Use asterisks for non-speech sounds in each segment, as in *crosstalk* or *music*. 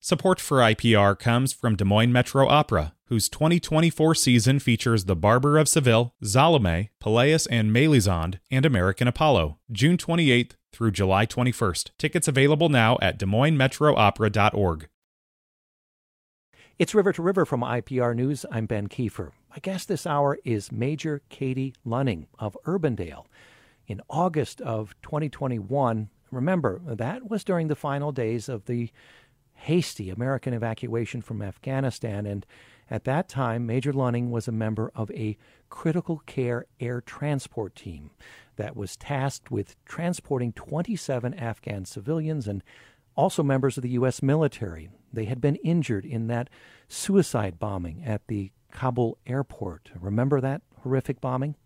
Support for IPR comes from Des Moines Metro Opera, whose 2024 season features The Barber of Seville, Salome, Pelléas and Melisande, and American Apollo, June 28th through July 21st. Tickets available now at DesMoinesMetroOpera.org. It's River to River from IPR News. I'm Ben Kieffer. My guest this hour is Major Katie Lunning of Urbandale. In August of 2021, remember, that was during the final days of the hasty American evacuation from Afghanistan. And at that time, Major Lunning was a member of a critical care air transport team that was tasked with transporting 27 Afghan civilians and also members of the U.S. military. They had been injured in that suicide bombing at the Kabul airport. Remember that horrific bombing?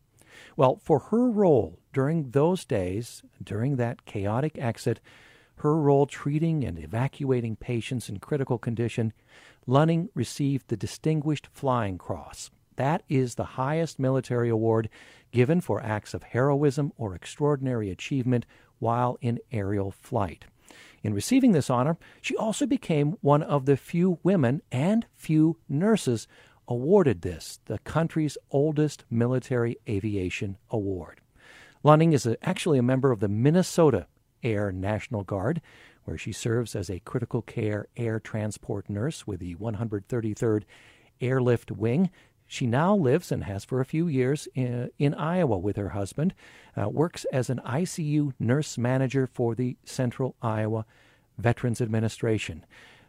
Well, for her role during those days, during that chaotic exit, her role treating and evacuating patients in critical condition, Lunning received the Distinguished Flying Cross. That is the highest military award given for acts of heroism or extraordinary achievement while in aerial flight. In receiving this honor, she also became one of the few women and few nurses awarded this, the country's oldest military aviation award. Lunning is a, actually a member of the Minnesota Air National Guard, where she serves as a critical care air transport nurse with the 133rd Airlift Wing. She now lives and has for a few years in, in Iowa with her husband, uh, works as an ICU nurse manager for the Central Iowa Veterans Administration.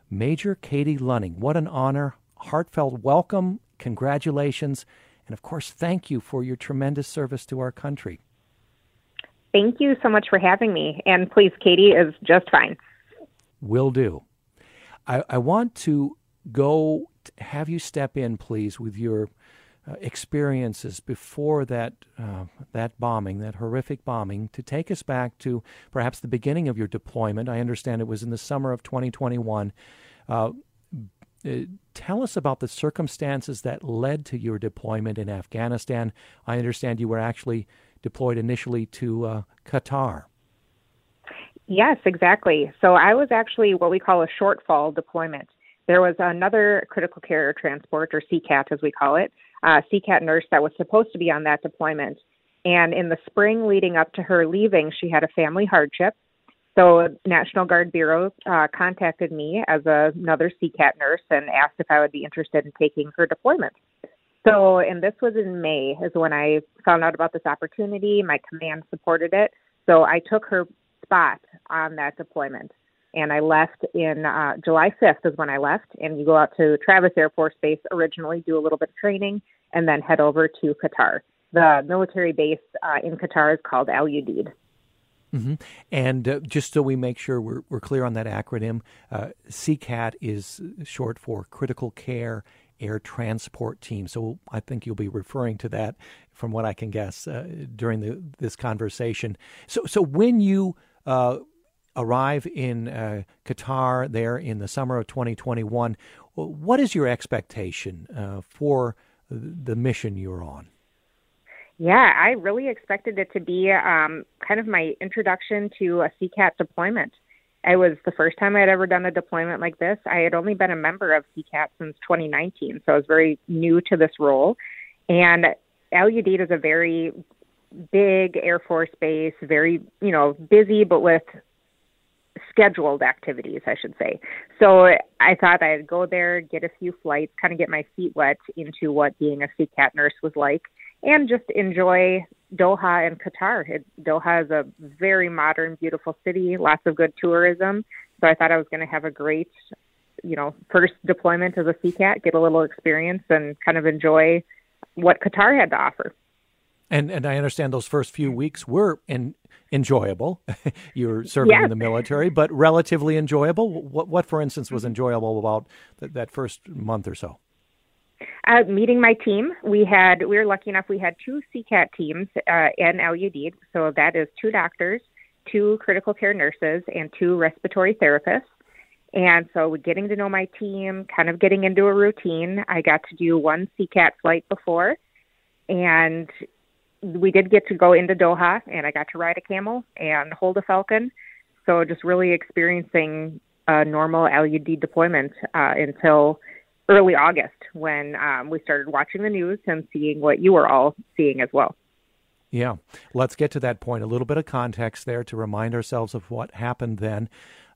Major Katie Lunning, what an honor. Heartfelt welcome, congratulations, and of course, thank you for your tremendous service to our country. Thank you so much for having me. And please, Katie is just fine. Will do. I, I want to go have you step in, please, with your uh, experiences before that uh, that bombing, that horrific bombing, to take us back to perhaps the beginning of your deployment. I understand it was in the summer of 2021. Uh, uh, tell us about the circumstances that led to your deployment in Afghanistan. I understand you were actually deployed initially to uh, Qatar. Yes, exactly. So I was actually what we call a shortfall deployment. There was another critical care transport, or CCAT as we call it, uh, CCAT nurse that was supposed to be on that deployment. And in the spring leading up to her leaving, she had a family hardship. So National Guard Bureau uh, contacted me as a, another CCAT nurse and asked if I would be interested in taking her deployment. So, and this was in May, is when I found out about this opportunity. My command supported it. So I took her spot on that deployment. And I left in uh, July 5th, is when I left. And you go out to Travis Air Force Base originally, do a little bit of training, and then head over to Qatar. The military base uh, in Qatar is called Al Udeid. Mm-hmm. And uh, just so we make sure we're, we're clear on that acronym, uh, CCAT is short for Critical Care air transport team. So I think you'll be referring to that, from what I can guess, uh, during the, this conversation. So, so when you uh, arrive in uh, Qatar there in the summer of 2021, what is your expectation uh, for the mission you're on? Yeah, I really expected it to be um, kind of my introduction to a CCAT deployment. It was the first time I had ever done a deployment like this. I had only been a member of CCAT since 2019, so I was very new to this role. And Udeid is a very big Air Force base, very, you know, busy, but with scheduled activities, I should say. So I thought I'd go there, get a few flights, kind of get my feet wet into what being a CCAT nurse was like, and just enjoy Doha and Qatar. It, Doha is a very modern, beautiful city, lots of good tourism. So I thought I was going to have a great, you know, first deployment as a CCAT, get a little experience and kind of enjoy what Qatar had to offer. And and I understand those first few weeks were in, enjoyable. *laughs* You're serving yes. in the military, but relatively enjoyable. What what, for instance, was mm-hmm. enjoyable about th- that first month or so? Uh, meeting my team, we had we were lucky enough we had two CCAT teams uh, Al Udeid, so that is two doctors, two critical care nurses, and two respiratory therapists. And so, getting to know my team, kind of getting into a routine, I got to do one CCAT flight before, and we did get to go into Doha, and I got to ride a camel and hold a falcon. So, just really experiencing a normal LUD deployment uh, until early August when um, we started watching the news and seeing what you were all seeing as well. Yeah, let's get to that point. A little bit of context there to remind ourselves of what happened then.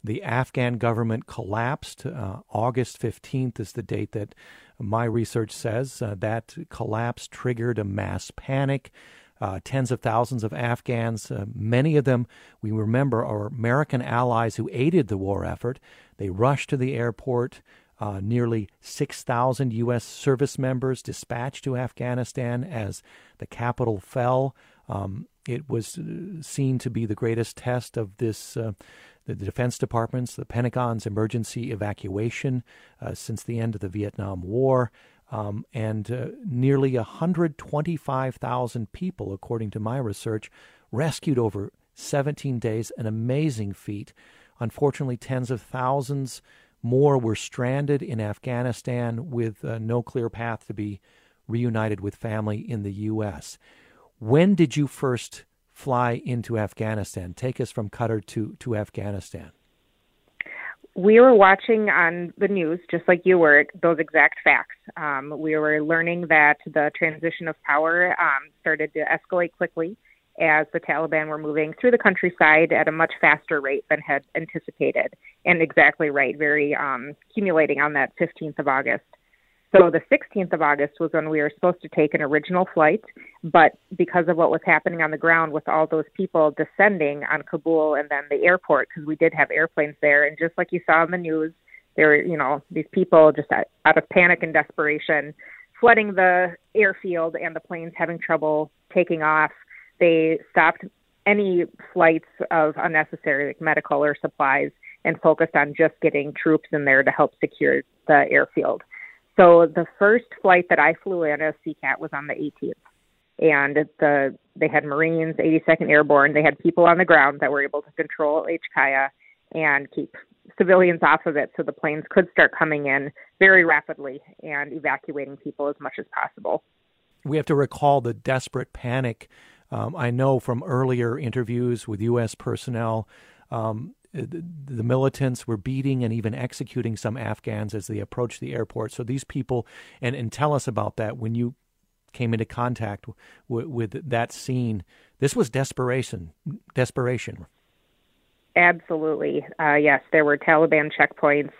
The Afghan government collapsed. Uh, August 15th is the date that my research says. Uh, that collapse triggered a mass panic. Uh, tens of thousands of Afghans, uh, many of them we remember are American allies who aided the war effort. They rushed to the airport. Uh, nearly 6,000 U.S. service members dispatched to Afghanistan as the capital fell. Um, it was uh, seen to be the greatest test of this. Uh, the Defense Department's, the Pentagon's emergency evacuation uh, since the end of the Vietnam War. Um, and uh, nearly 125,000 people, according to my research, rescued over 17 days, an amazing feat. Unfortunately, tens of thousands more were stranded in Afghanistan with uh, no clear path to be reunited with family in the U.S. When did you first fly into Afghanistan? Take us from Qatar to, to Afghanistan. We were watching on the news, just like you were, those exact facts. Um, we were learning that the transition of power um, started to escalate quickly as the Taliban were moving through the countryside at a much faster rate than had anticipated. And exactly right, very um, accumulating on that 15th of August. So the 16th of August was when we were supposed to take an original flight, but because of what was happening on the ground with all those people descending on Kabul and then the airport, because we did have airplanes there, and just like you saw in the news, there were, you know, these people just out of panic and desperation flooding the airfield and the planes having trouble taking off they stopped any flights of unnecessary like medical or supplies and focused on just getting troops in there to help secure the airfield. So the first flight that I flew in as CCAT was on the 18th, and the they had Marines, 82nd Airborne. They had people on the ground that were able to control HKIA and keep civilians off of it, so the planes could start coming in very rapidly and evacuating people as much as possible. We have to recall the desperate panic um, I know from earlier interviews with U.S. personnel, um, the, the, militants were beating and even executing some Afghans as they approached the airport. So these people, and, and tell us about that when you came into contact w- with that scene. This was desperation. Desperation. Absolutely. Uh, yes, there were Taliban checkpoints.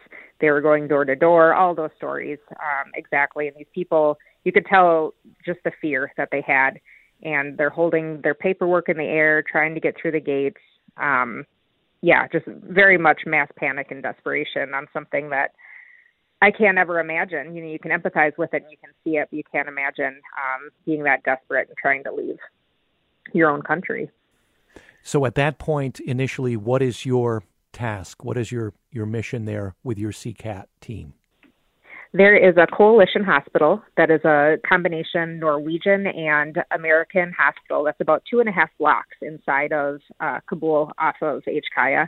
They were going door to door. All those stories, um, exactly. And these people, you could tell just the fear that they had and they're holding their paperwork in the air, trying to get through the gates. Um, yeah, just very much mass panic and desperation on something that I can't ever imagine. You know, you can empathize with it and you can see it, but you can't imagine um, being that desperate and trying to leave your own country. So, at that point, initially, what is your task? What is your your mission there with your CCAT team? There is a coalition hospital that is a combination Norwegian and American hospital that's about two and a half blocks inside of uh, Kabul off of HKIA.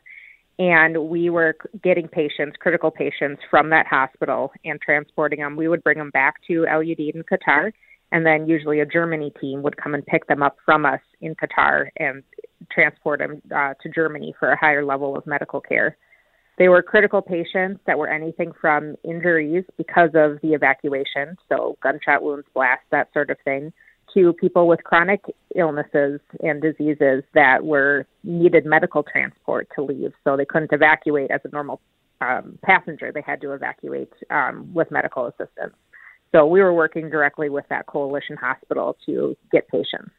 And we were getting patients, critical patients from that hospital and transporting them. We would bring them back to Udeid in Qatar. And then usually a Germany team would come and pick them up from us in Qatar and transport them uh, to Germany for a higher level of medical care. They were critical patients that were anything from injuries because of the evacuation, so gunshot wounds, blasts, that sort of thing, to people with chronic illnesses and diseases that were needed medical transport to leave, so they couldn't evacuate as a normal um, passenger. They had to evacuate um, with medical assistance. So we were working directly with that coalition hospital to get patients.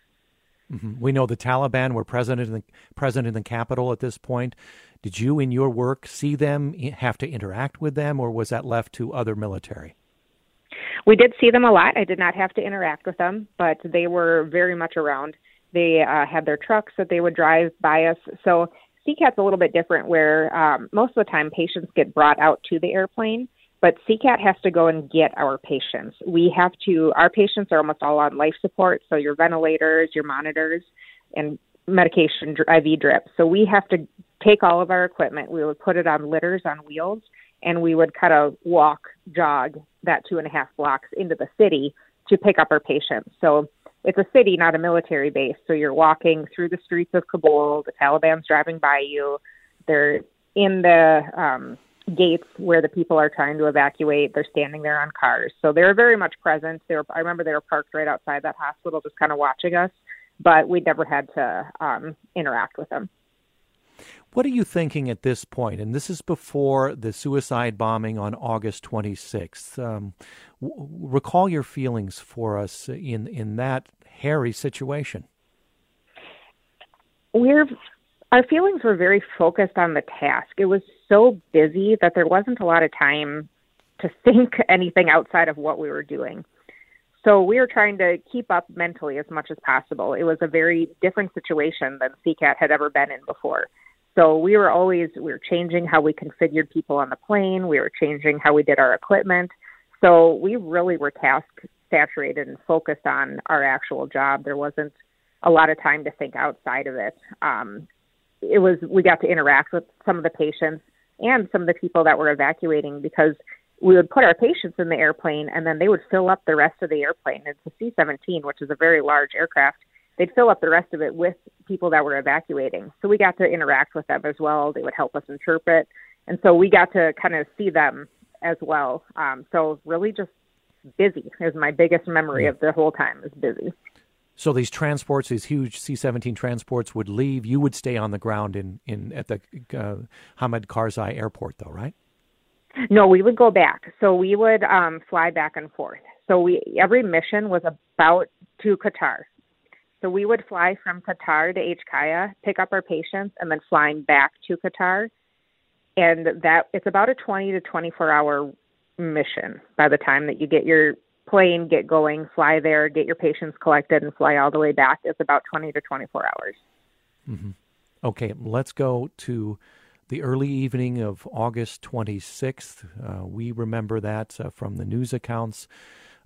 Mm-hmm. We know the Taliban were present in the present in the capital at this point. Did you, in your work, see them have to interact with them, or was that left to other military? We did see them a lot. I did not have to interact with them, but they were very much around. They uh, had their trucks that they would drive by us. So CCAT's a little bit different, where um, most of the time patients get brought out to the airplane, but CCAT has to go and get our patients. We have to. Our patients are almost all on life support, so your ventilators, your monitors, and medication IV drips. So we have to take all of our equipment, we would put it on litters on wheels, and we would kind of walk, jog that two and a half blocks into the city to pick up our patients. So it's a city, not a military base. So you're walking through the streets of Kabul. The Taliban's driving by you. They're in the um, gates where the people are trying to evacuate. They're standing there on cars, so they're very much present. They were, I remember they were parked right outside that hospital, just kind of watching us, but we never had to um, interact with them. What are you thinking at this point? And this is before the suicide bombing on August 26th. Um, w- recall your feelings for us in in that hairy situation. We're our feelings were very focused on the task. It was so busy that there wasn't a lot of time to *laughs* think anything outside of what we were doing. So we were trying to keep up mentally as much as possible. It was a very different situation than CCAT had ever been in before. So we were always we were changing how we configured people on the plane. We were changing how we did our equipment. So we really were task saturated and focused on our actual job. There wasn't a lot of time to think outside of it. Um, it was we got to interact with some of the patients and some of the people that were evacuating because we would put our patients in the airplane and then they would fill up the rest of the airplane. It's a C 17, which is a very large aircraft. They'd fill up the rest of it with people that were evacuating. So we got to interact with them as well. They would help us interpret. And so we got to kind of see them as well. Um, so really just busy is my biggest memory of the whole time is busy. So these transports, these huge C-17 transports, would leave. You would stay on the ground in, in at the uh, Hamid Karzai Airport, though, right? No, we would go back. So we would um, fly back and forth. So we every mission was about to Qatar. So we would fly from Qatar to HKIA, pick up our patients, and then flying back to Qatar. And that it's about a 20 to 24 hour mission by the time that you get your plane, get going, fly there, get your patients collected, and fly all the way back. It's about 20 to 24 hours. Mm-hmm. Okay, let's go to the early evening of August 26th. Uh, we remember that uh, from the news accounts.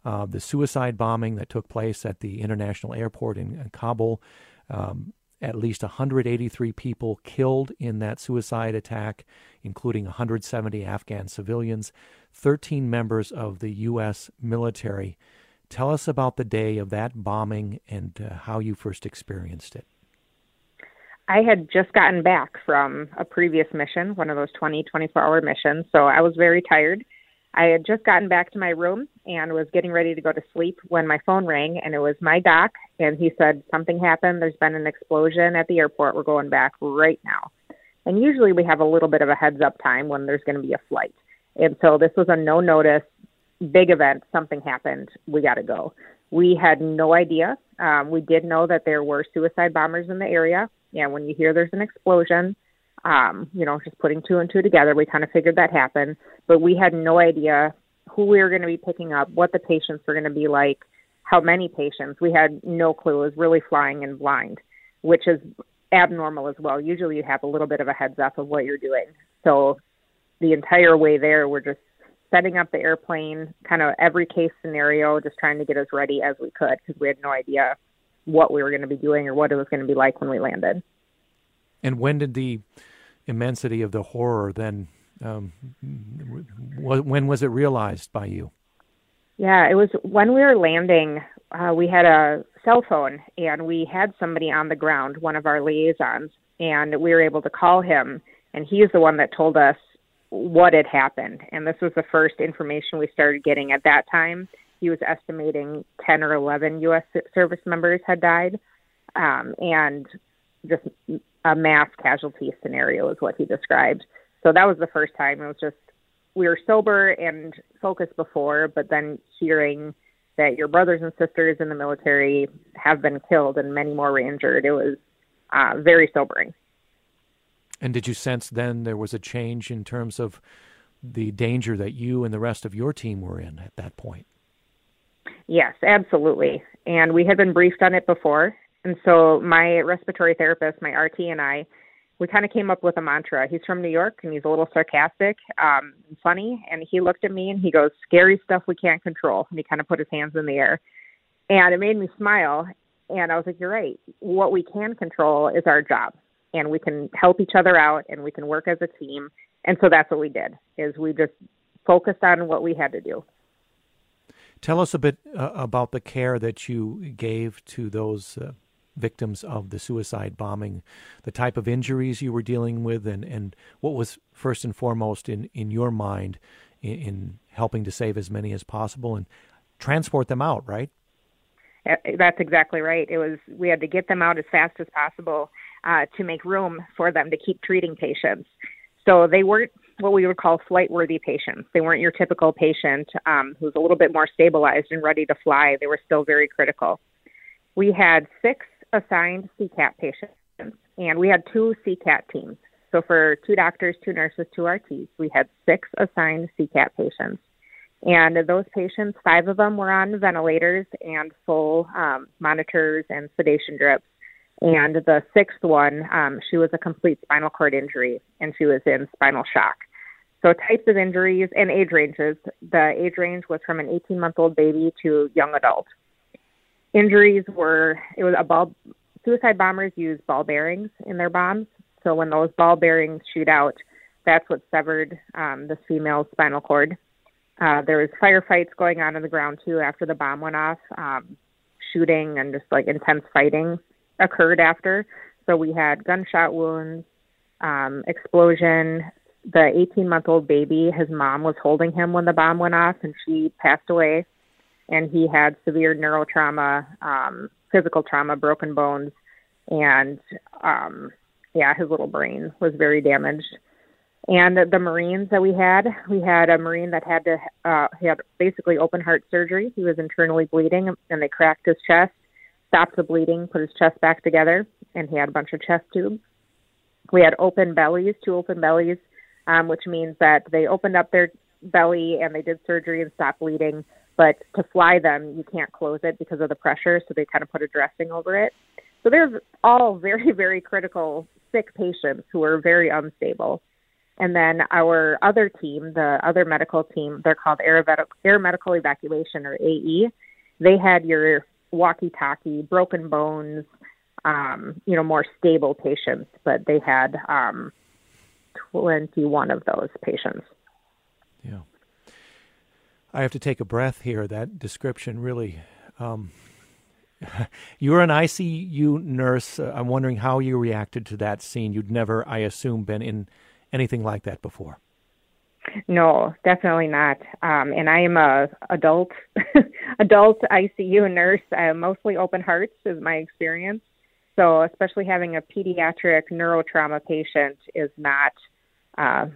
Uh, the suicide bombing that took place at the international airport in, in Kabul. Um, at least 183 people killed in that suicide attack, including 170 Afghan civilians, 13 members of the U.S. military. Tell us about the day of that bombing and uh, how you first experienced it. I had just gotten back from a previous mission, one of those 20, 24 hour missions. So I was very tired. I had just gotten back to my room and was getting ready to go to sleep when my phone rang, and it was my doc. And he said, Something happened. There's been an explosion at the airport. We're going back right now. And usually we have a little bit of a heads up time when there's going to be a flight. And so this was a no notice big event. Something happened. We got to go. We had no idea. Um, we did know that there were suicide bombers in the area. Yeah, when you hear there's an explosion, um, you know, just putting two and two together, we kind of figured that happened. But we had no idea who we were going to be picking up, what the patients were going to be like, how many patients. We had no clue. It was really flying in blind, which is abnormal as well. Usually you have a little bit of a heads up of what you're doing. So the entire way there, we're just setting up the airplane, kind of every case scenario, just trying to get as ready as we could because we had no idea what we were going to be doing or what it was going to be like when we landed. And when did the immensity of the horror then, um, when was it realized by you? Yeah, it was when we were landing. Uh, we had a cell phone and we had somebody on the ground, one of our liaisons, and we were able to call him. And he's the one that told us what had happened. And this was the first information we started getting at that time. He was estimating 10 or 11 U.S. service members had died, um, and just a mass casualty scenario is what he described. So that was the first time. It was just we were sober and focused before, but then hearing that your brothers and sisters in the military have been killed and many more were injured, it was uh, very sobering. And did you sense then there was a change in terms of the danger that you and the rest of your team were in at that point? Yes, absolutely. And we had been briefed on it before. And so my respiratory therapist, my RT, and I, we kind of came up with a mantra. He's from New York and he's a little sarcastic, um, and funny. And he looked at me and he goes, "Scary stuff we can't control." And he kind of put his hands in the air, and it made me smile. And I was like, "You're right. What we can control is our job and we can help each other out and we can work as a team. And so that's what we did is we just focused on what we had to do. Tell us a bit uh, about the care that you gave to those uh, victims of the suicide bombing, the type of injuries you were dealing with, and, and what was first and foremost in, in your mind in, in helping to save as many as possible and transport them out, right? That's exactly right. It was we had to get them out as fast as possible uh, to make room for them to keep treating patients. So they weren't what we would call flight worthy patients. They weren't your typical patient um, who's a little bit more stabilized and ready to fly. They were still very critical. We had six assigned CCAT patients, and we had two CCAT teams. So for two doctors, two nurses, two RTs, we had six assigned CCAT patients. And those patients, five of them were on ventilators and full um, monitors and sedation drips. And the sixth one, um, she was a complete spinal cord injury and she was in spinal shock. So, types of injuries and age ranges. The age range was from an 18 month old baby to young adult. Injuries were, it was a ball, suicide bombers use ball bearings in their bombs. So, when those ball bearings shoot out, that's what severed um, the female's spinal cord. Uh, there was firefights going on in the ground too after the bomb went off. Um, shooting and just like intense fighting occurred after. So we had gunshot wounds, um, explosion. The 18 month old baby, his mom was holding him when the bomb went off, and she passed away. And he had severe neurotrauma, um, physical trauma, broken bones, and um, yeah, his little brain was very damaged. And the, the Marines that we had, we had a Marine that had to uh, had basically open heart surgery. He was internally bleeding, and they cracked his chest stopped the bleeding, put his chest back together, and he had a bunch of chest tubes. We had open bellies, two open bellies, um, which means that they opened up their belly and they did surgery and stopped bleeding. But to fly them, you can't close it because of the pressure, so they kind of put a dressing over it. So there's all very, *laughs* very critical sick patients who are very unstable. And then our other team, the other medical team, they're called Air, Air Medical Evacuation or AE. They had your walkie-talkie, broken bones, um, you know, more stable patients, but they had um, 21 of those patients. I have to take a breath here. That description really. Um, *laughs* you're an ICU nurse. Uh, I'm wondering how you reacted to that scene. You'd never, I assume, been in anything like that before. No, definitely not. Um, and I am a adult *laughs* adult ICU nurse. Uh, mostly open hearts is my experience. So, especially having a pediatric neurotrauma patient is not uh,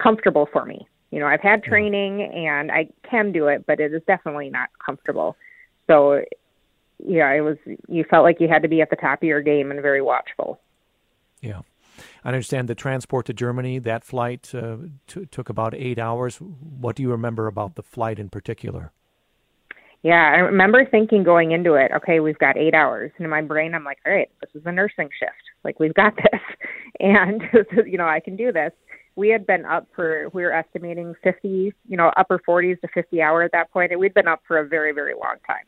comfortable for me. You know, I've had training and I can do it, but it is definitely not comfortable. So, yeah, it was. You felt like you had to be at the top of your game and very watchful. Yeah. I understand the transport to Germany, that flight uh, t- took about eight hours. What do you remember about the flight in particular? Yeah, I remember thinking going into it, okay, we've got eight hours. And in my brain, I'm like, all right, this is a nursing shift. Like, we've got *laughs* this. And, *laughs* you know, I can do this. We had been up for, we were estimating 50, you know, upper 40s to 50 hour at that. And we'd been up for a very, very long time.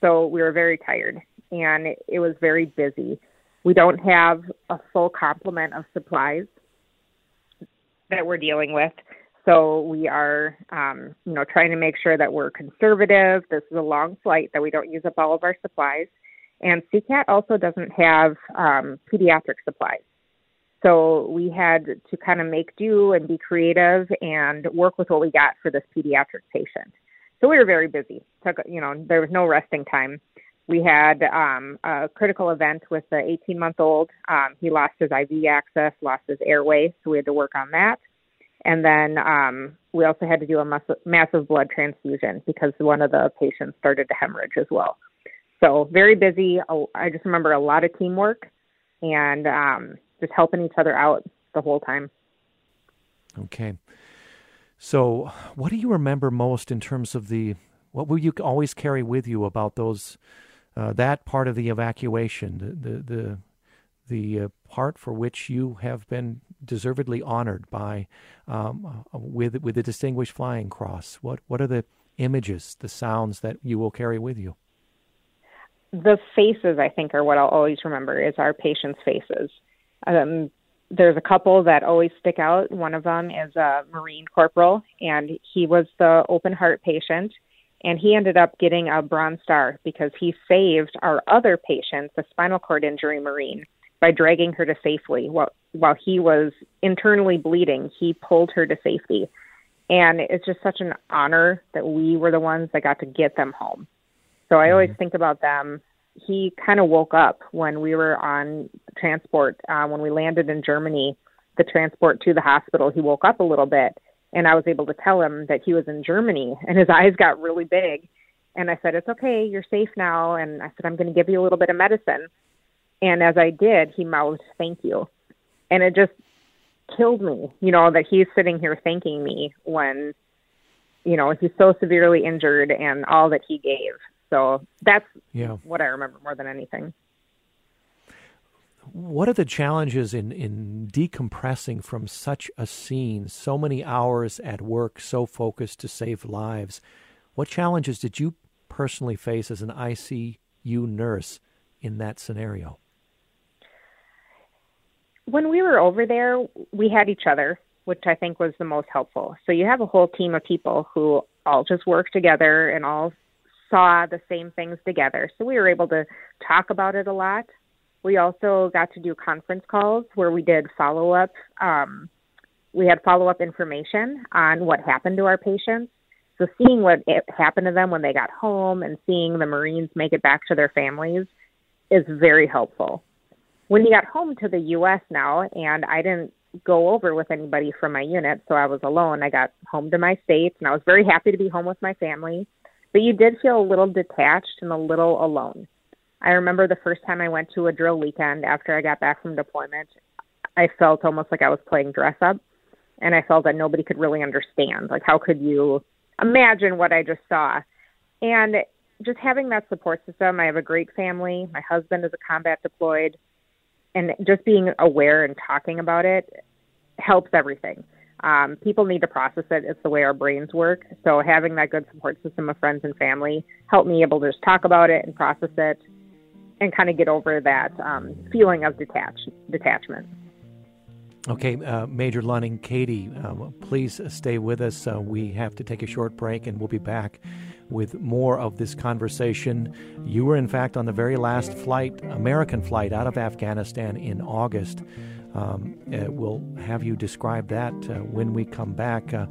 So we were very tired and it was very busy. We don't have a full complement of supplies that we're dealing with. So we are, um, you know, trying to make sure that we're conservative. This is a long flight that we don't use up all of our supplies. And CCAT also doesn't have um, pediatric supplies. So we had to kind of make do and be creative and work with what we got for this pediatric patient. So we were very busy. Took, you know, there was no resting time we had um, a critical event with the 18 month old. Um, he lost his IV access, lost his airway, so we had to work on that. And then um, we also had to do a mass- massive blood transfusion because one of the patients started to hemorrhage as well. So very busy. I just remember a lot of teamwork and um, just helping each other out the whole time. Okay. So, what do you remember most in terms of the what will you always carry with you about those uh, that part of the evacuation, the the the, the uh, part for which you have been deservedly honored by um, uh, with with the Distinguished Flying Cross. What what are the images, the sounds that you will carry with you? The faces, I think, are what I'll always remember. Is our patients' faces. Um, there's a couple that always stick out. One of them is a Marine corporal, and he was the open heart patient And he ended up getting a Bronze Star because he saved our other patient, the spinal cord injury Marine, by dragging her to safely. While, while he was internally bleeding, he pulled her to safety. And it's just such an honor that we were the ones that got to get them home. So I always mm-hmm. think about them. He kind of woke up when we were on transport. Uh, when we landed in Germany, the transport to the hospital, he woke up a little bit and I was able to tell him that he was in Germany *laughs* and his eyes got really big. And I said, It's okay, you're safe now. And I said, I'm going to give you a little bit of medicine. And as I did, he mouthed, Thank you. And it just killed me, you know, that he's sitting here thanking me when, you know, he's so severely injured and all that he gave. So that's yeah. what I remember more than anything. What are the challenges in, in decompressing from such a scene, so many hours at work, so focused to save lives? What challenges did you personally face as an ICU nurse in that scenario? When we were over there, we had each other, which I think was the most helpful. So you have a whole team of people who all just work together and all saw the same things together. So we were able to talk about it a lot. We also got to do conference calls where we did follow up. Um, we had follow up information on what happened to our patients. So seeing what happened to them when they got home and seeing the Marines make it back to their families is very helpful. When he got home to the U.S. now, and I didn't go over with anybody from my unit, so I was alone. I got home to my state, and I was very happy to be home with my family. But you did feel a little detached and a little alone. I remember the first time I went to a drill weekend after I got back from deployment, I felt almost like I was playing dress up and I felt that nobody could really understand. Like how could you imagine what I just saw? And just having that support system, I have a great family. My husband is a combat deployed and just being aware and talking about it helps everything. Um, people need to process it. It's the way our brains work. So having that good support system of friends and family helped me able to just talk about it and process it and kind of get over that um, feeling of detach, detachment. Okay, uh, Major Lunning, Katie, uh, please stay with us. Uh, we have to take a short break and we'll be back with more of this conversation. You were, in fact, on the very last flight, American flight out of Afghanistan in August. Um, uh, we'll have you describe that uh, when we come back. Uh,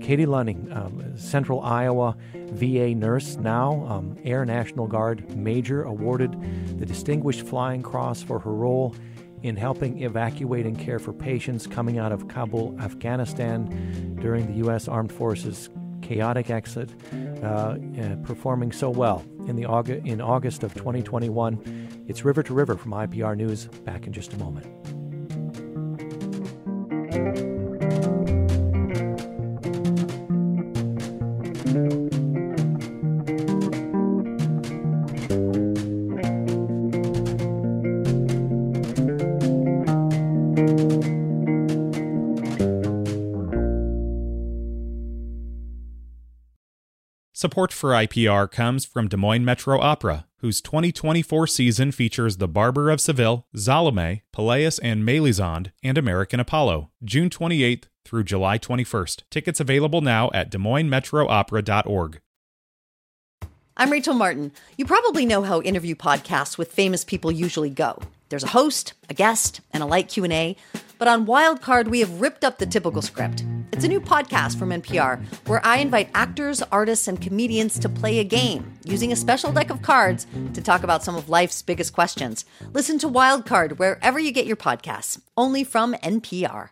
Katie Lunning, um, Central Iowa VA nurse, now um, Air National Guard Major, awarded the Distinguished Flying Cross for her role in helping evacuate and care for patients coming out of Kabul, Afghanistan during the U.S. Armed Forces chaotic exit, uh, performing so well in the August, in August of 2021. It's River to River from IPR News. Back in just a moment. Support for IPR comes from Des Moines Metro Opera, whose 2024 season features The Barber of Seville, Salome, Pelléas and Mélisande, and American Apollo, June 28th through July 21st. Tickets available now at Des Moines DesMoinesMetroOpera.org. I'm Rachel Martin. You probably know how interview podcasts with famous people usually go. There's a host, a guest, and a light Q&A. But on Wildcard, we have ripped up the typical script. It's a new podcast from NPR where I invite actors, artists, and comedians to play a game using a special deck of cards to talk about some of life's biggest questions. Listen to Wildcard wherever you get your podcasts, only from NPR.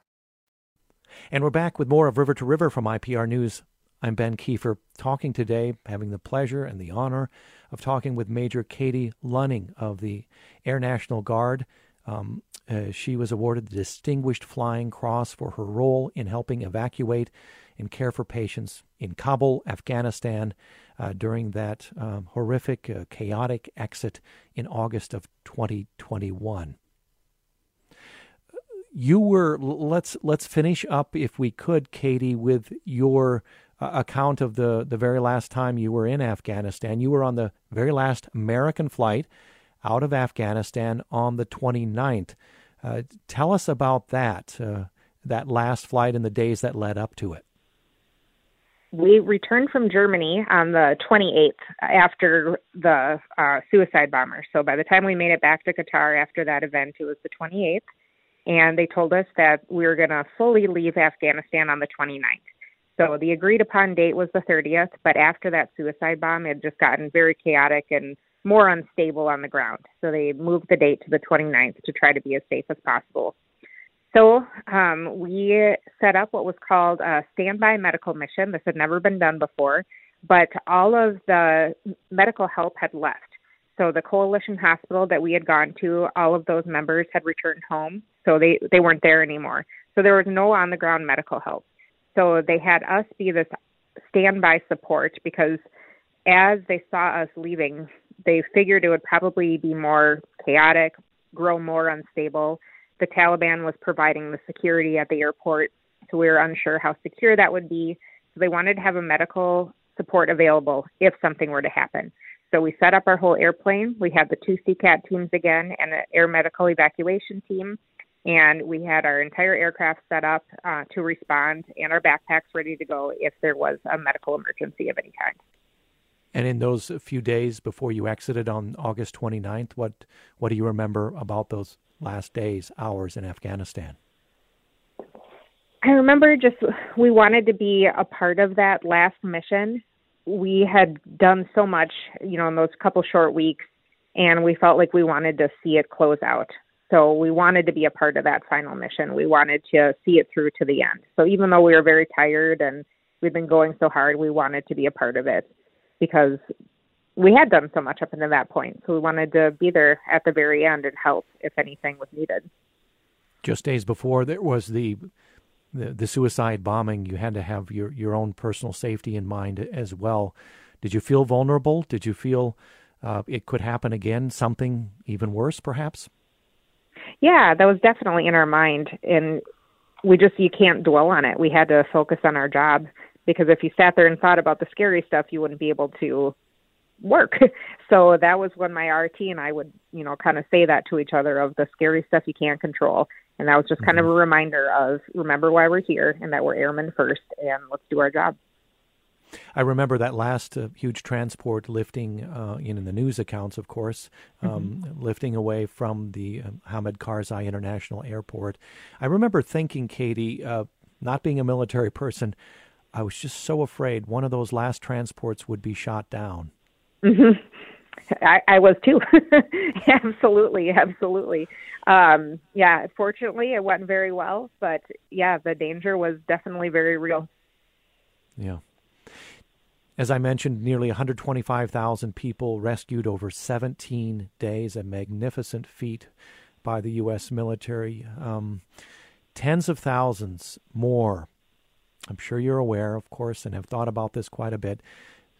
And we're back with more of River to River from IPR News. I'm Ben Kieffer, talking today, having the pleasure and the honor of talking with Major Katie Lunning of the Air National Guard. Um, uh, she was awarded the Distinguished Flying Cross for her role in helping evacuate and care for patients in Kabul, Afghanistan, uh, during that um, horrific, uh, chaotic exit in August of 2021. You were let's let's finish up if we could, Katie, with your uh, account of the the very last time you were in Afghanistan. You were on the very last American flight out of Afghanistan on the 29th. Uh, tell us about that, uh, that last flight and the days that led up to it. we returned from Germany on the 28th after the uh, suicide bomber. So by the time we made it back to Qatar after that event, it was the 28th. And they told us that we were going to fully leave Afghanistan on the 29th. So the agreed upon date was the 30th, but after that suicide bomb, it had just gotten very chaotic and more unstable on the ground. So they moved the date to the 29th to try to be as safe as possible. So um, we set up what was called a standby medical mission. This had never been done before, but all of the medical help had left. So the coalition hospital that we had gone to, all of those members had returned home, so they they weren't there anymore. So there was no on the ground medical help. So they had us be this standby support because as they saw us leaving, they figured it would probably be more chaotic, grow more unstable. The Taliban was providing the security at the airport, so we were unsure how secure that would be. So they wanted to have a medical support available if something were to happen. So we set up our whole airplane. We had the two CCAT teams again and an air medical evacuation team. And we had our entire aircraft set up uh, to respond and our backpacks ready to go if there was a medical emergency of any kind. And in those few days before you exited on August 29th, what what do you remember about those last days, hours in Afghanistan? I remember just we wanted to be a part of that last mission. We had done so much, you know, in those couple short weeks, and we felt like we wanted to see it close out. So we wanted to be a part of that final mission. We wanted to see it through to the end. So even though we were very tired and we'd been going so hard, we wanted to be a part of it because we had done so much up until that point. So we wanted to be there at the very end and help if anything was needed. Just days before there was the the, the suicide bombing, you had to have your, your own personal safety in mind as well. Did you feel vulnerable? Did you feel uh, it could happen again, something even worse, perhaps? Yeah, that was definitely in our mind, and we just you can't dwell on it. We had to focus on our job because if you sat there and thought about the scary stuff, you wouldn't be able to work. *laughs* So that was when my RT and I would, you know, kind of say that to each other of the scary stuff you can't control. And that was just kind mm-hmm. of a reminder of remember why we're here and that we're airmen first and let's do our job. I remember that last uh, huge transport lifting uh, in, the news accounts, of course, um, mm-hmm. lifting away from the uh, Hamid Karzai International Airport. I remember thinking, Katie, uh, not being a military person, I was just so afraid one of those last transports would be shot down. Mm-hmm. I, I was too. *laughs* absolutely, absolutely. Um, yeah, fortunately, it went very well, but yeah, the danger was definitely very real. Yeah. As I mentioned, nearly 125,000 people rescued over 17 days, a magnificent feat by the U.S. military. Um, tens of thousands more I'm sure you're aware, of course, and have thought about this quite a bit,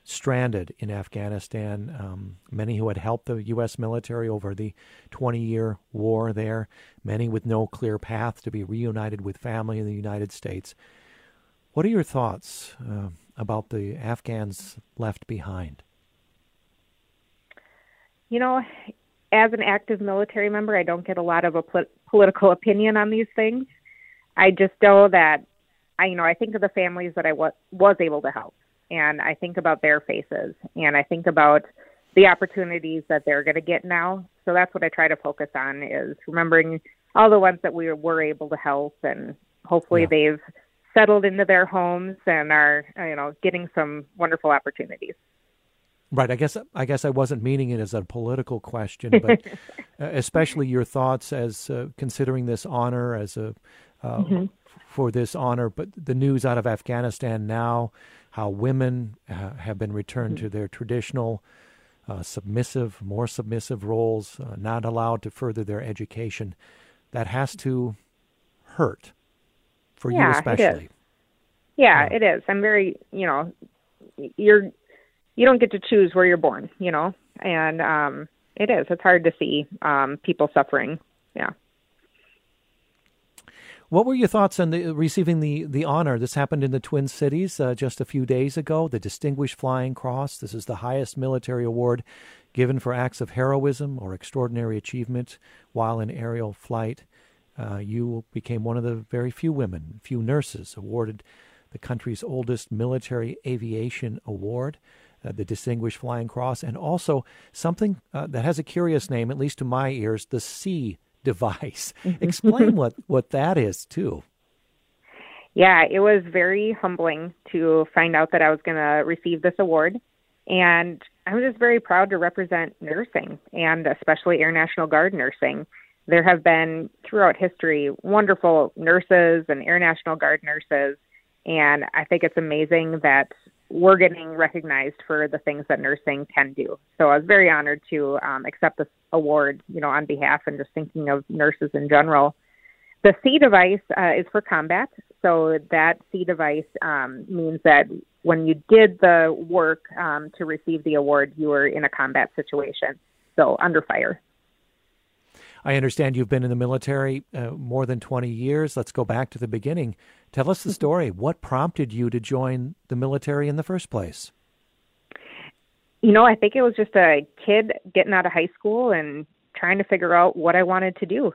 stranded in Afghanistan. Um, many who had helped the U.S. military over the 20 year war there, many with no clear path to be reunited with family in the United States. What are your thoughts uh, about the Afghans left behind? You know, as an active military member, I don't get a lot of a pol- political opinion on these things. I just know that I you know I think of the families that I was was able to help, and I think about their faces, and I think about the opportunities that they're going to get now. So that's what I try to focus on is remembering all the ones that we were able to help, and hopefully yeah. they've settled into their homes and are you know getting some wonderful opportunities. Right. I guess I guess I wasn't meaning it as a political question, *laughs* but especially your thoughts as uh, considering this honor as a uh, mm-hmm for this honor. But the news out of Afghanistan now, how women uh, have been returned mm-hmm. to their traditional uh, submissive, more submissive roles, uh, not allowed to further their education, that has to hurt for yeah, you especially. Yeah, it is. I'm very, you know, you're you don't get to choose where you're born, you know, and um, it is. It's hard to see um, people suffering. What were your thoughts on the, receiving the, the honor? This happened in the Twin Cities uh, just a few days ago. The Distinguished Flying Cross. This is the highest military award given for acts of heroism or extraordinary achievement while in aerial flight. Uh, you became one of the very few women, few nurses awarded the country's oldest military aviation award. Uh, the Distinguished Flying Cross, and also something uh, that has a curious name, at least to my ears, the C *laughs* device. Mm-hmm. Explain *laughs* what, what that is, too. Yeah, it was very humbling to find out that I was going to receive this award. And I'm just very proud to represent nursing and especially Air National Guard nursing. There have been throughout history wonderful nurses and Air National Guard nurses. And I think it's amazing that we're getting recognized for the things that nursing can do. So I was very honored to um, accept this award, you know, on behalf and just thinking of nurses in general. The C device uh, is for combat. So that C device um, means that when you did the work um, to receive the award, you were in a combat situation, so under fire. I understand you've been in the military uh, more than 20 years. Let's go back to the beginning. Tell us the mm-hmm. story. What prompted you to join the military in the first place? You know, I think it was just a kid getting out of high school and trying to figure out what I wanted to do.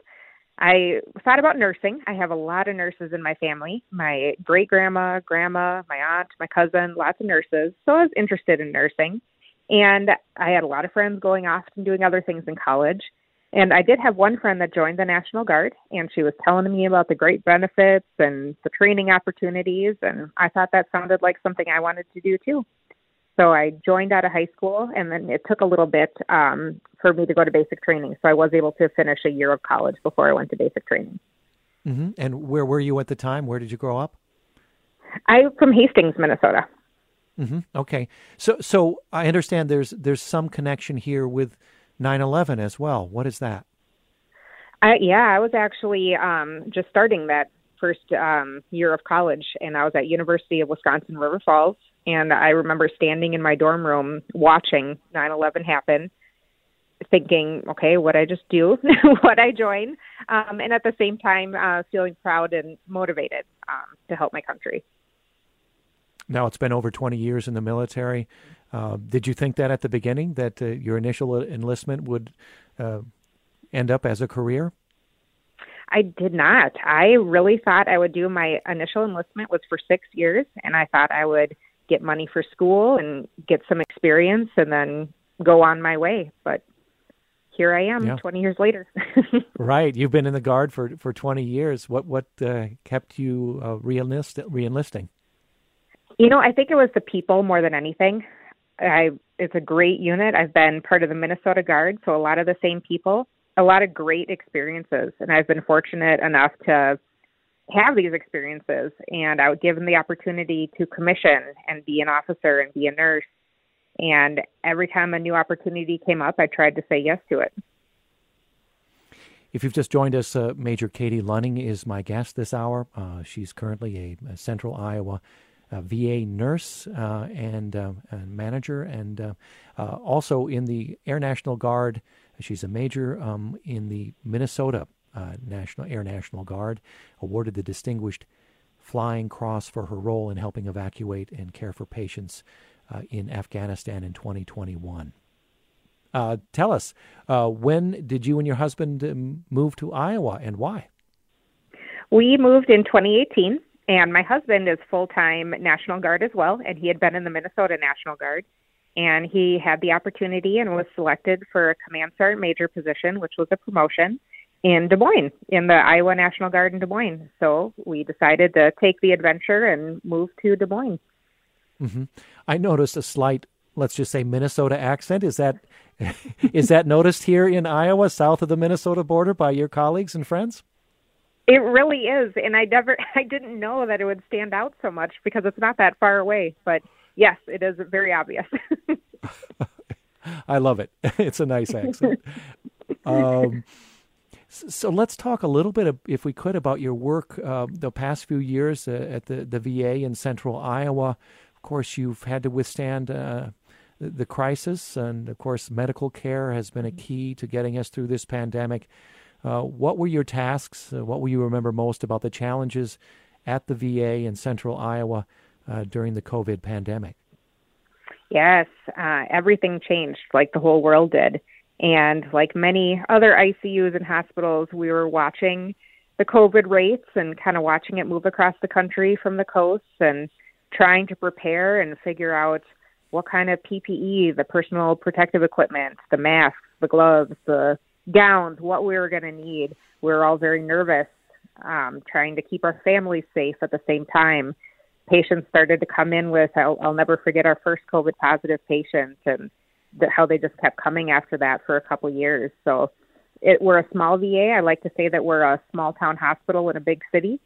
I thought about nursing. I have a lot of nurses in my family. My great grandma, grandma, my aunt, my cousin, lots of nurses. So I was interested in nursing. And I had a lot of friends going off and doing other things in college. And I did have one friend that joined the National Guard, and she was telling me about the great benefits and the training opportunities. And I thought that sounded like something I wanted to do too. So I joined out of high school, and then it took a little bit um, for me to go to basic training. So I was able to finish a year of college before I went to basic training. Mm-hmm. And where were you at the time? Where did you grow up? I'm from Hastings, Minnesota. Mm-hmm. Okay, so so I understand there's there's some connection here with 9/11 as well. What is that? Uh, yeah, I was actually um, just starting that first um, year of college, and I was at University of Wisconsin River Falls, and I remember standing in my dorm room watching 9/11 happen, thinking, okay, what I just do, *laughs* what I join, um, and at the same time uh, feeling proud and motivated um, to help my country. Now it's been over 20 years in the military. Uh, did you think that at the beginning that uh, your initial enlistment would uh, end up as a career? I did not. I really thought I would do my initial enlistment was for six years, and I thought I would get money for school and get some experience, and then go on my way. But here I am, yeah. twenty years later. *laughs* right, you've been in the guard for for twenty years. What what uh, kept you uh, reenlist, reenlisting? You know, I think it was the people more than anything. I it's a great unit. I've been part of the Minnesota Guard, so a lot of the same people a lot of great experiences, and I've been fortunate enough to have these experiences. And I was given the opportunity to commission and be an officer and be a nurse. And every time a new opportunity came up, I tried to say yes to it. If you've just joined us, uh, Major Katie Lunning is my guest this hour. Uh, she's currently a, a Central Iowa VA nurse uh, and, uh, and, manager, and uh, also in the Air National Guard She's a major um, in the Minnesota uh, National Air National Guard, awarded the Distinguished Flying Cross for her role in helping evacuate and care for patients uh, in Afghanistan in 2021. Uh, tell us, uh, when did you and your husband um, move to Iowa and why? We moved in 2018, and my husband is full time National Guard as well, and he had been in the Minnesota National Guard and he had the opportunity and was selected for a command sergeant major position, which was a promotion in Des Moines, in the Iowa National Guard in Des Moines. So we decided to take the adventure and move to Des Moines. Mm-hmm. I noticed a slight, let's just say, Minnesota accent. Is that *laughs* is that noticed here in Iowa, south of the Minnesota border, by your colleagues and friends? It really is, and I never, *laughs* I didn't know that it would stand out so much because it's not that far away. But yes, it is very obvious. *laughs* I love it. *laughs* It's a nice accent. um, so let's talk a little bit, if we could, about your work uh, the past few years uh, at the, the VA in central Iowa. Of course, you've had to withstand uh, the crisis, and of course, medical care has been a key to getting us through this pandemic. Uh, what were your tasks? Uh, what will you remember most about the challenges at the VA in central Iowa uh, during the COVID pandemic? Yes, uh, everything changed like the whole world did. And like many other ICUs and hospitals, we were watching the COVID rates and kind of watching it move across the country from the coasts and trying to prepare and figure out what kind of PPE, the personal protective equipment, the masks, the gloves, the gowns, what we were going to need. We were all very nervous, um, trying to keep our families safe at the same time. Patients started to come in with, I'll, I'll never forget our first COVID positive patient and the, how they just kept coming after that for a couple years. So it, we're a small VA. I like to say that we're a small town hospital in a big city.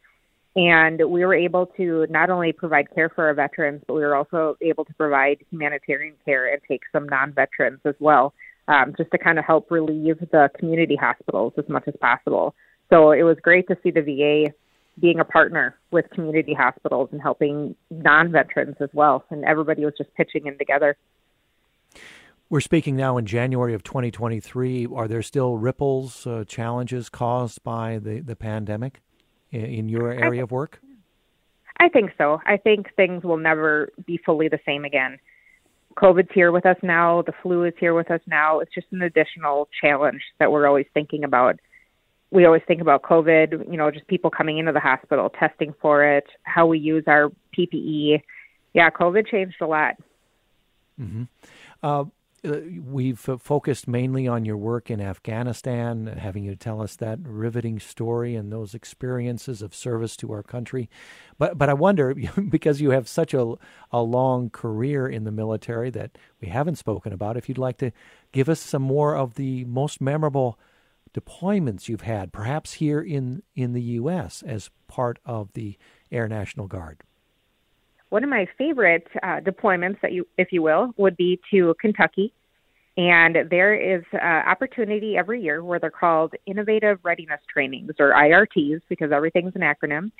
And we were able to not only provide care for our veterans, but we were also able to provide humanitarian care and take some non veterans as well, um, just to kind of help relieve the community hospitals as much as possible. So it was great to see the VA being a partner with community hospitals and helping non veterans as well. And everybody was just pitching in together. We're speaking now in January of 2023. Are there still ripples, uh, challenges caused by the, the pandemic? in your area of work? I think so. I think things will never be fully the same again. COVID's here with us now. The flu is here with us now. It's just an additional challenge that we're always thinking about. We always think about COVID, you know, just people coming into the hospital, testing for it, how we use our PPE. Yeah, COVID changed a lot. Mm-hmm. Uh, Uh, we've focused mainly on your work in Afghanistan, having you tell us that riveting story and those experiences of service to our country. But but I wonder *laughs* because you have such a a long career in the military that we haven't spoken about. If you'd like to give us some more of the most memorable deployments you've had, perhaps here in in the U.S. as part of the Air National Guard one of my favorite uh, deployments that you, if you will, would be to Kentucky. And there is uh, opportunity every year where they're called Innovative Readiness Trainings or IRTs because everything's an acronym.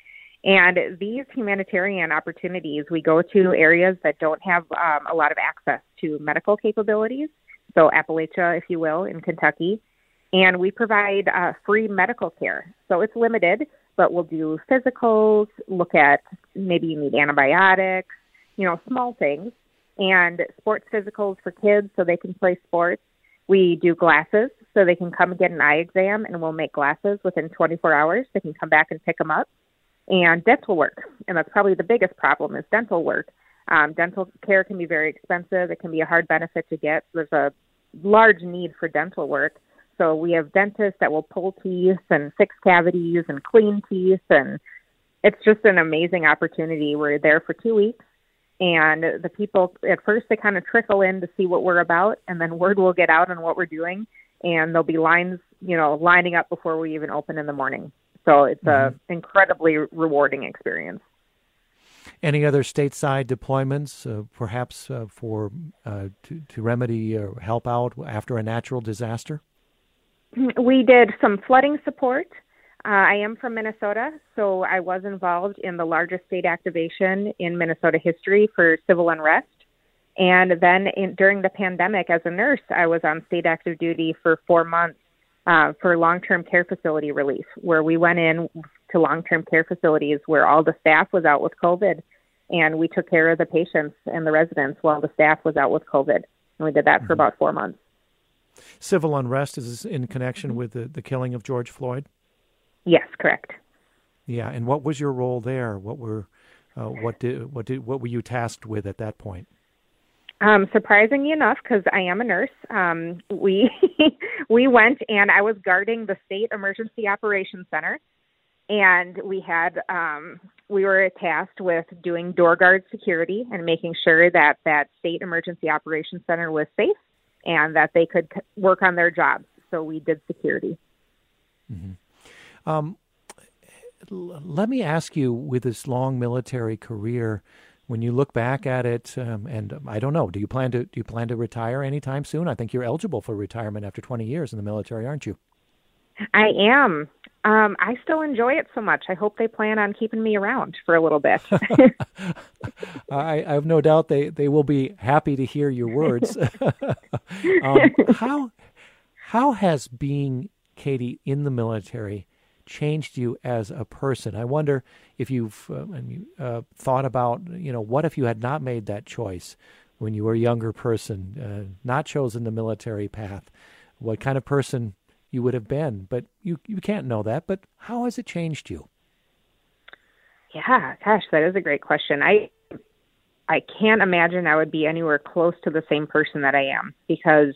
And these humanitarian opportunities, we go to areas that don't have um, a lot of access to medical capabilities. So, Appalachia, if you will, in Kentucky. And we provide uh, free medical care. So, it's limited, but we'll do physicals, look at maybe you need antibiotics, you know, small things, and sports physicals for kids so they can play sports. We do glasses so they can come and get an eye exam, and we'll make glasses within 24 hours. They can come back and pick them up. And dental work, and that's probably the biggest problem is dental work. Um, dental care can be very expensive. It can be a hard benefit to get. There's a large need for dental work. So we have dentists that will pull teeth and fix cavities and clean teeth and it's just an amazing opportunity. We're there for two weeks and the people at first they kind of trickle in to see what we're about and then word will get out on what we're doing and there'll be lines, you know, lining up before we even open in the morning. So it's mm-hmm. a incredibly rewarding experience. Any other stateside deployments, uh, perhaps uh, for uh, to, to remedy or help out after a natural disaster? we did some flooding support. Uh, I am from Minnesota, so I was involved in the largest state activation in Minnesota history for civil unrest. And then in, during the pandemic, as a nurse, I was on state active duty for four months uh, for long term care facility relief, where we went in to long term care facilities where all the staff was out with COVID. And we took care of the patients and the residents while the staff was out with COVID. And we did that mm-hmm. for about four months. Civil unrest is in connection mm-hmm. with the, the killing of George Floyd? Yes, correct. Yeah, and what was your role there? What were uh, what did what did what were you tasked with at that point? Um, surprisingly enough, because I am a nurse, um, we *laughs* we went and I was guarding the state emergency operations center, and we had um, we were tasked with doing door guard security and making sure that that state emergency operations center was safe and that they could work on their jobs. So we did security. Mm-hmm. Um, let me ask you, with this long military career, when you look back at it, um, and I don't know, do you plan to do you plan to retire anytime soon? I think you're eligible for retirement after 20 years in the military, aren't you? I am. Um, I still enjoy it so much. I hope they plan on keeping me around for a little bit. *laughs* *laughs* I, I, have no doubt they, they will be happy to hear your words. *laughs* um, how how has being Katie in the military changed you as a person? I wonder if you've uh, uh, thought about you know what if you had not made that choice when you were a younger person, uh, not chosen the military path. What kind of person you would have been. But you you can't know that. But how has it changed you? Yeah, gosh, that is a great question. I I can't imagine I would be anywhere close to the same person that I am because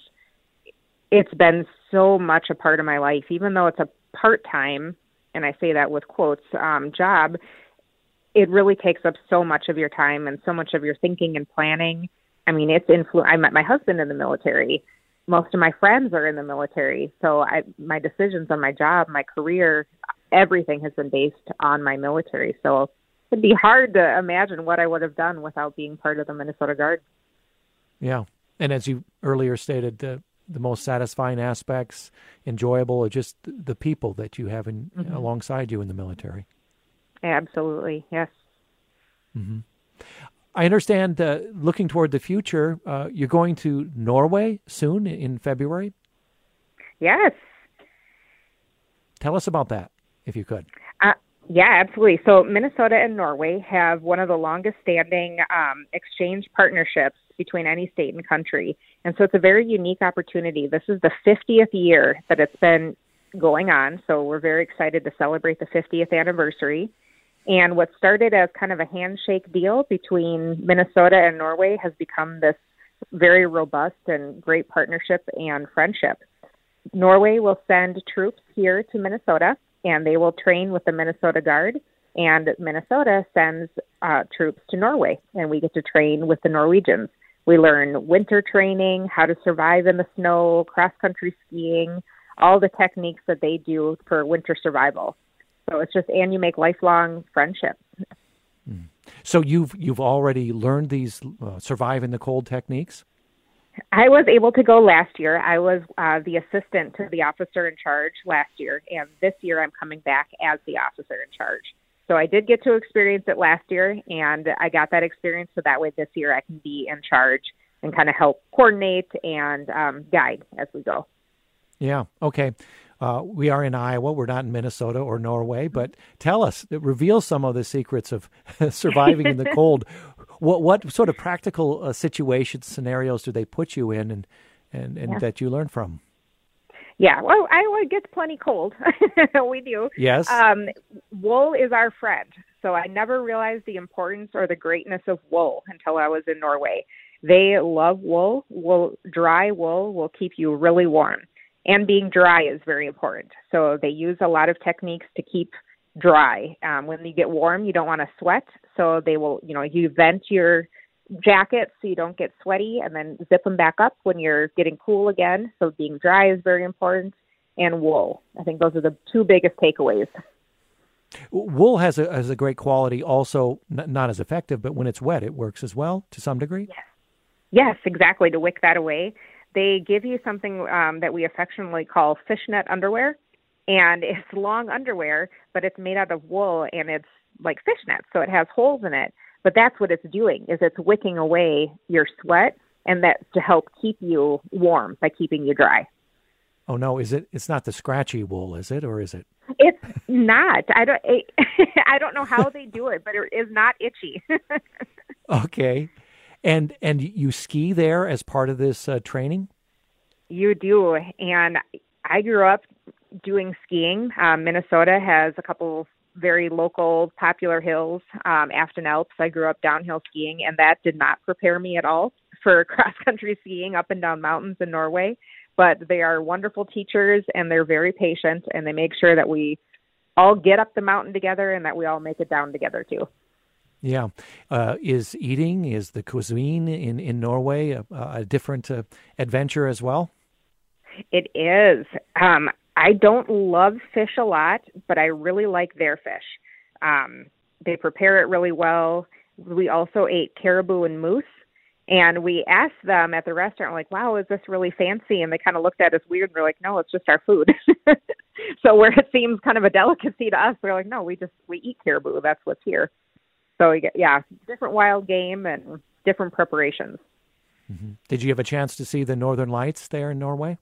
it's been so much a part of my life, even though it's a part time, and I say that with quotes, um, job, it really takes up so much of your time and so much of your thinking and planning. I mean, it's influ. I met my husband in the military. Most of my friends are in the military, so I my decisions on my job, my career, everything has been based on my military. So it'd be hard to imagine what I would have done without being part of the Minnesota Guard. Yeah, and as you earlier stated, the the most satisfying aspects, enjoyable, are just the people that you have in, mm-hmm. alongside you in the military. Absolutely, yes. Mm-hmm. I understand. Uh, looking toward the future, uh, you're going to Norway soon in February. Yes. Tell us about that, if you could. Uh, yeah, absolutely. So Minnesota and Norway have one of the longest standing um, exchange partnerships between any state and country. And so it's a very unique opportunity. This is the 50th year that it's been going on. So we're very excited to celebrate the 50th anniversary. And what started as kind of a handshake deal between Minnesota and Norway has become this very robust and great partnership and friendship. Norway will send troops here to Minnesota and they will train with the Minnesota Guard. And Minnesota sends uh, troops to Norway, and we get to train with the Norwegians. We learn winter training, how to survive in the snow, cross country skiing, all the techniques that they do for winter survival. So it's just, and you make lifelong friendships. Hmm. So you've you've already learned these uh, survive in the cold techniques. I was able to go last year. I was uh, the assistant to the officer in charge last year, and this year I'm coming back as the officer in charge. So I did get to experience it last year, and I got that experience so that way this year I can be in charge and kind of help coordinate and um, guide as we go. Yeah. Okay. Uh, we are in Iowa. We're not in Minnesota or Norway. But tell us, reveal some of the secrets of *laughs* surviving in the cold. *laughs* What what sort of practical uh, situations, scenarios do they put you in, and and, and yeah. that you learn from? Yeah, well, Iowa gets plenty cold. *laughs* we do. Yes. Um, wool is our friend. So I never realized the importance or the greatness of wool until I was in Norway. They love wool. Wool, dry wool will keep you really warm, and being dry is very important. So they use a lot of techniques to keep dry. Um, when you get warm, you don't want to sweat, so they will, you know, you vent your jackets so you don't get sweaty, and then zip them back up when you're getting cool again. So being dry is very important, and wool. I think those are the two biggest takeaways. Wool has a has a great quality, also n- not as effective, but when it's wet, it works as well to some degree. Yes, yes, exactly. To wick that away, they give you something um, that we affectionately call fishnet underwear and it's long underwear, but it's made out of wool and it's like fishnet, so it has holes in it. But that's what it's doing is it's wicking away your sweat, and that to help keep you warm by keeping you dry. Oh no, is it? It's not the scratchy wool, is it, or is it? It's not. I don't. *laughs* I don't know how they do it, but it is not itchy. *laughs* okay, and and you ski there as part of this uh, training. You do, and I grew up doing skiing. Um, Minnesota has a couple very local popular hills, um, Afton Alps. I grew up downhill skiing, and that did not prepare me at all for *laughs* cross country skiing up and down mountains in Norway. But they are wonderful teachers, and they're very patient, and they make sure that we all get up the mountain together and that we all make it down together too. Yeah, uh, is eating is the cuisine in in Norway a, a different uh, adventure as well? It is. Um, I don't love fish a lot, but I really like their fish. Um, they prepare it really well. We also ate caribou and moose. And we asked them at the restaurant, like, wow, is this really fancy? And they kind of looked at us weird. And we're like, no, it's just our food. *laughs* so where it seems kind of a delicacy to us, we're like, no, we just, we eat caribou. That's what's here. So yeah, different wild game and different preparations. Mm-hmm. Did you have a chance to see the Northern Lights there in Norway?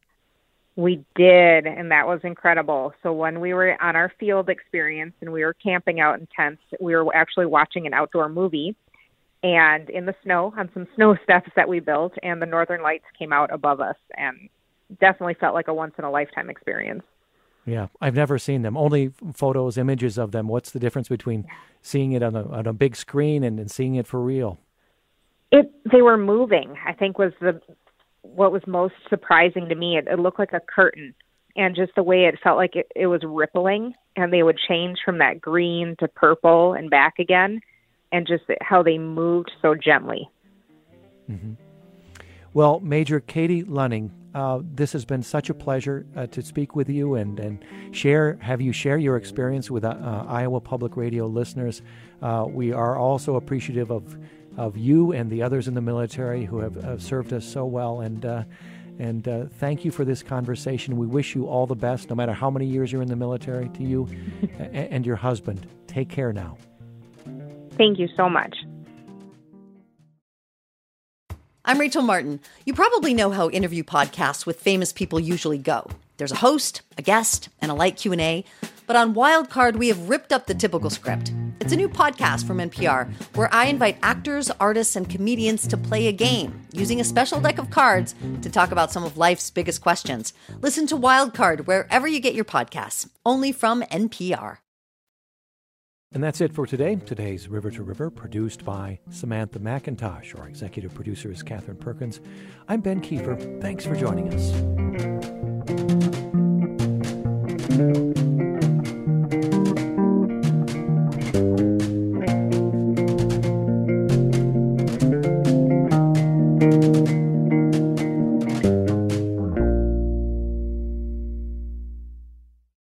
We did, and that was incredible. So when we were on our field experience and we were camping out in tents, we were actually watching an outdoor movie and in the snow on some snow *laughs* steps that we built and the northern lights came out above us and definitely felt like a once in a lifetime experience. Yeah, I've never seen them. Only photos, images of them. What's the difference between seeing it on a on a big screen and, and seeing it for real? It they were moving. I think was the what was most surprising to me. It, it looked like a curtain, and just the way it felt like it, it was rippling, and they would change from that green to purple and back again, and just how they moved so gently. Mm-hmm. Well, Major Katie Lunning, uh, this has been such a pleasure uh, to speak with you and, and share have you share your experience with uh, uh Iowa Public Radio listeners. Uh, we are also appreciative of of you and the others in the military who have, have served us so well and. Uh, and thank you for this conversation. We wish you all the best, no matter how many years you're in the military, to you *laughs* and, and your husband. Take care now. Thank you so much. I'm Rachel Martin. You probably know how interview podcasts with famous people usually go. There's a host, a guest, and a light Q&A, but on Wildcard, we have ripped up the typical script. It's a new podcast from NPR where I invite actors, artists, and comedians to play a game using a special deck of cards to talk about some of life's biggest questions. Listen to Wildcard wherever you get your podcasts, only from NPR. And that's it for today. Today's River to River, produced by Samantha McIntosh. Our executive producer is Katherine Perkins. I'm Ben Kieffer. Thanks for joining us.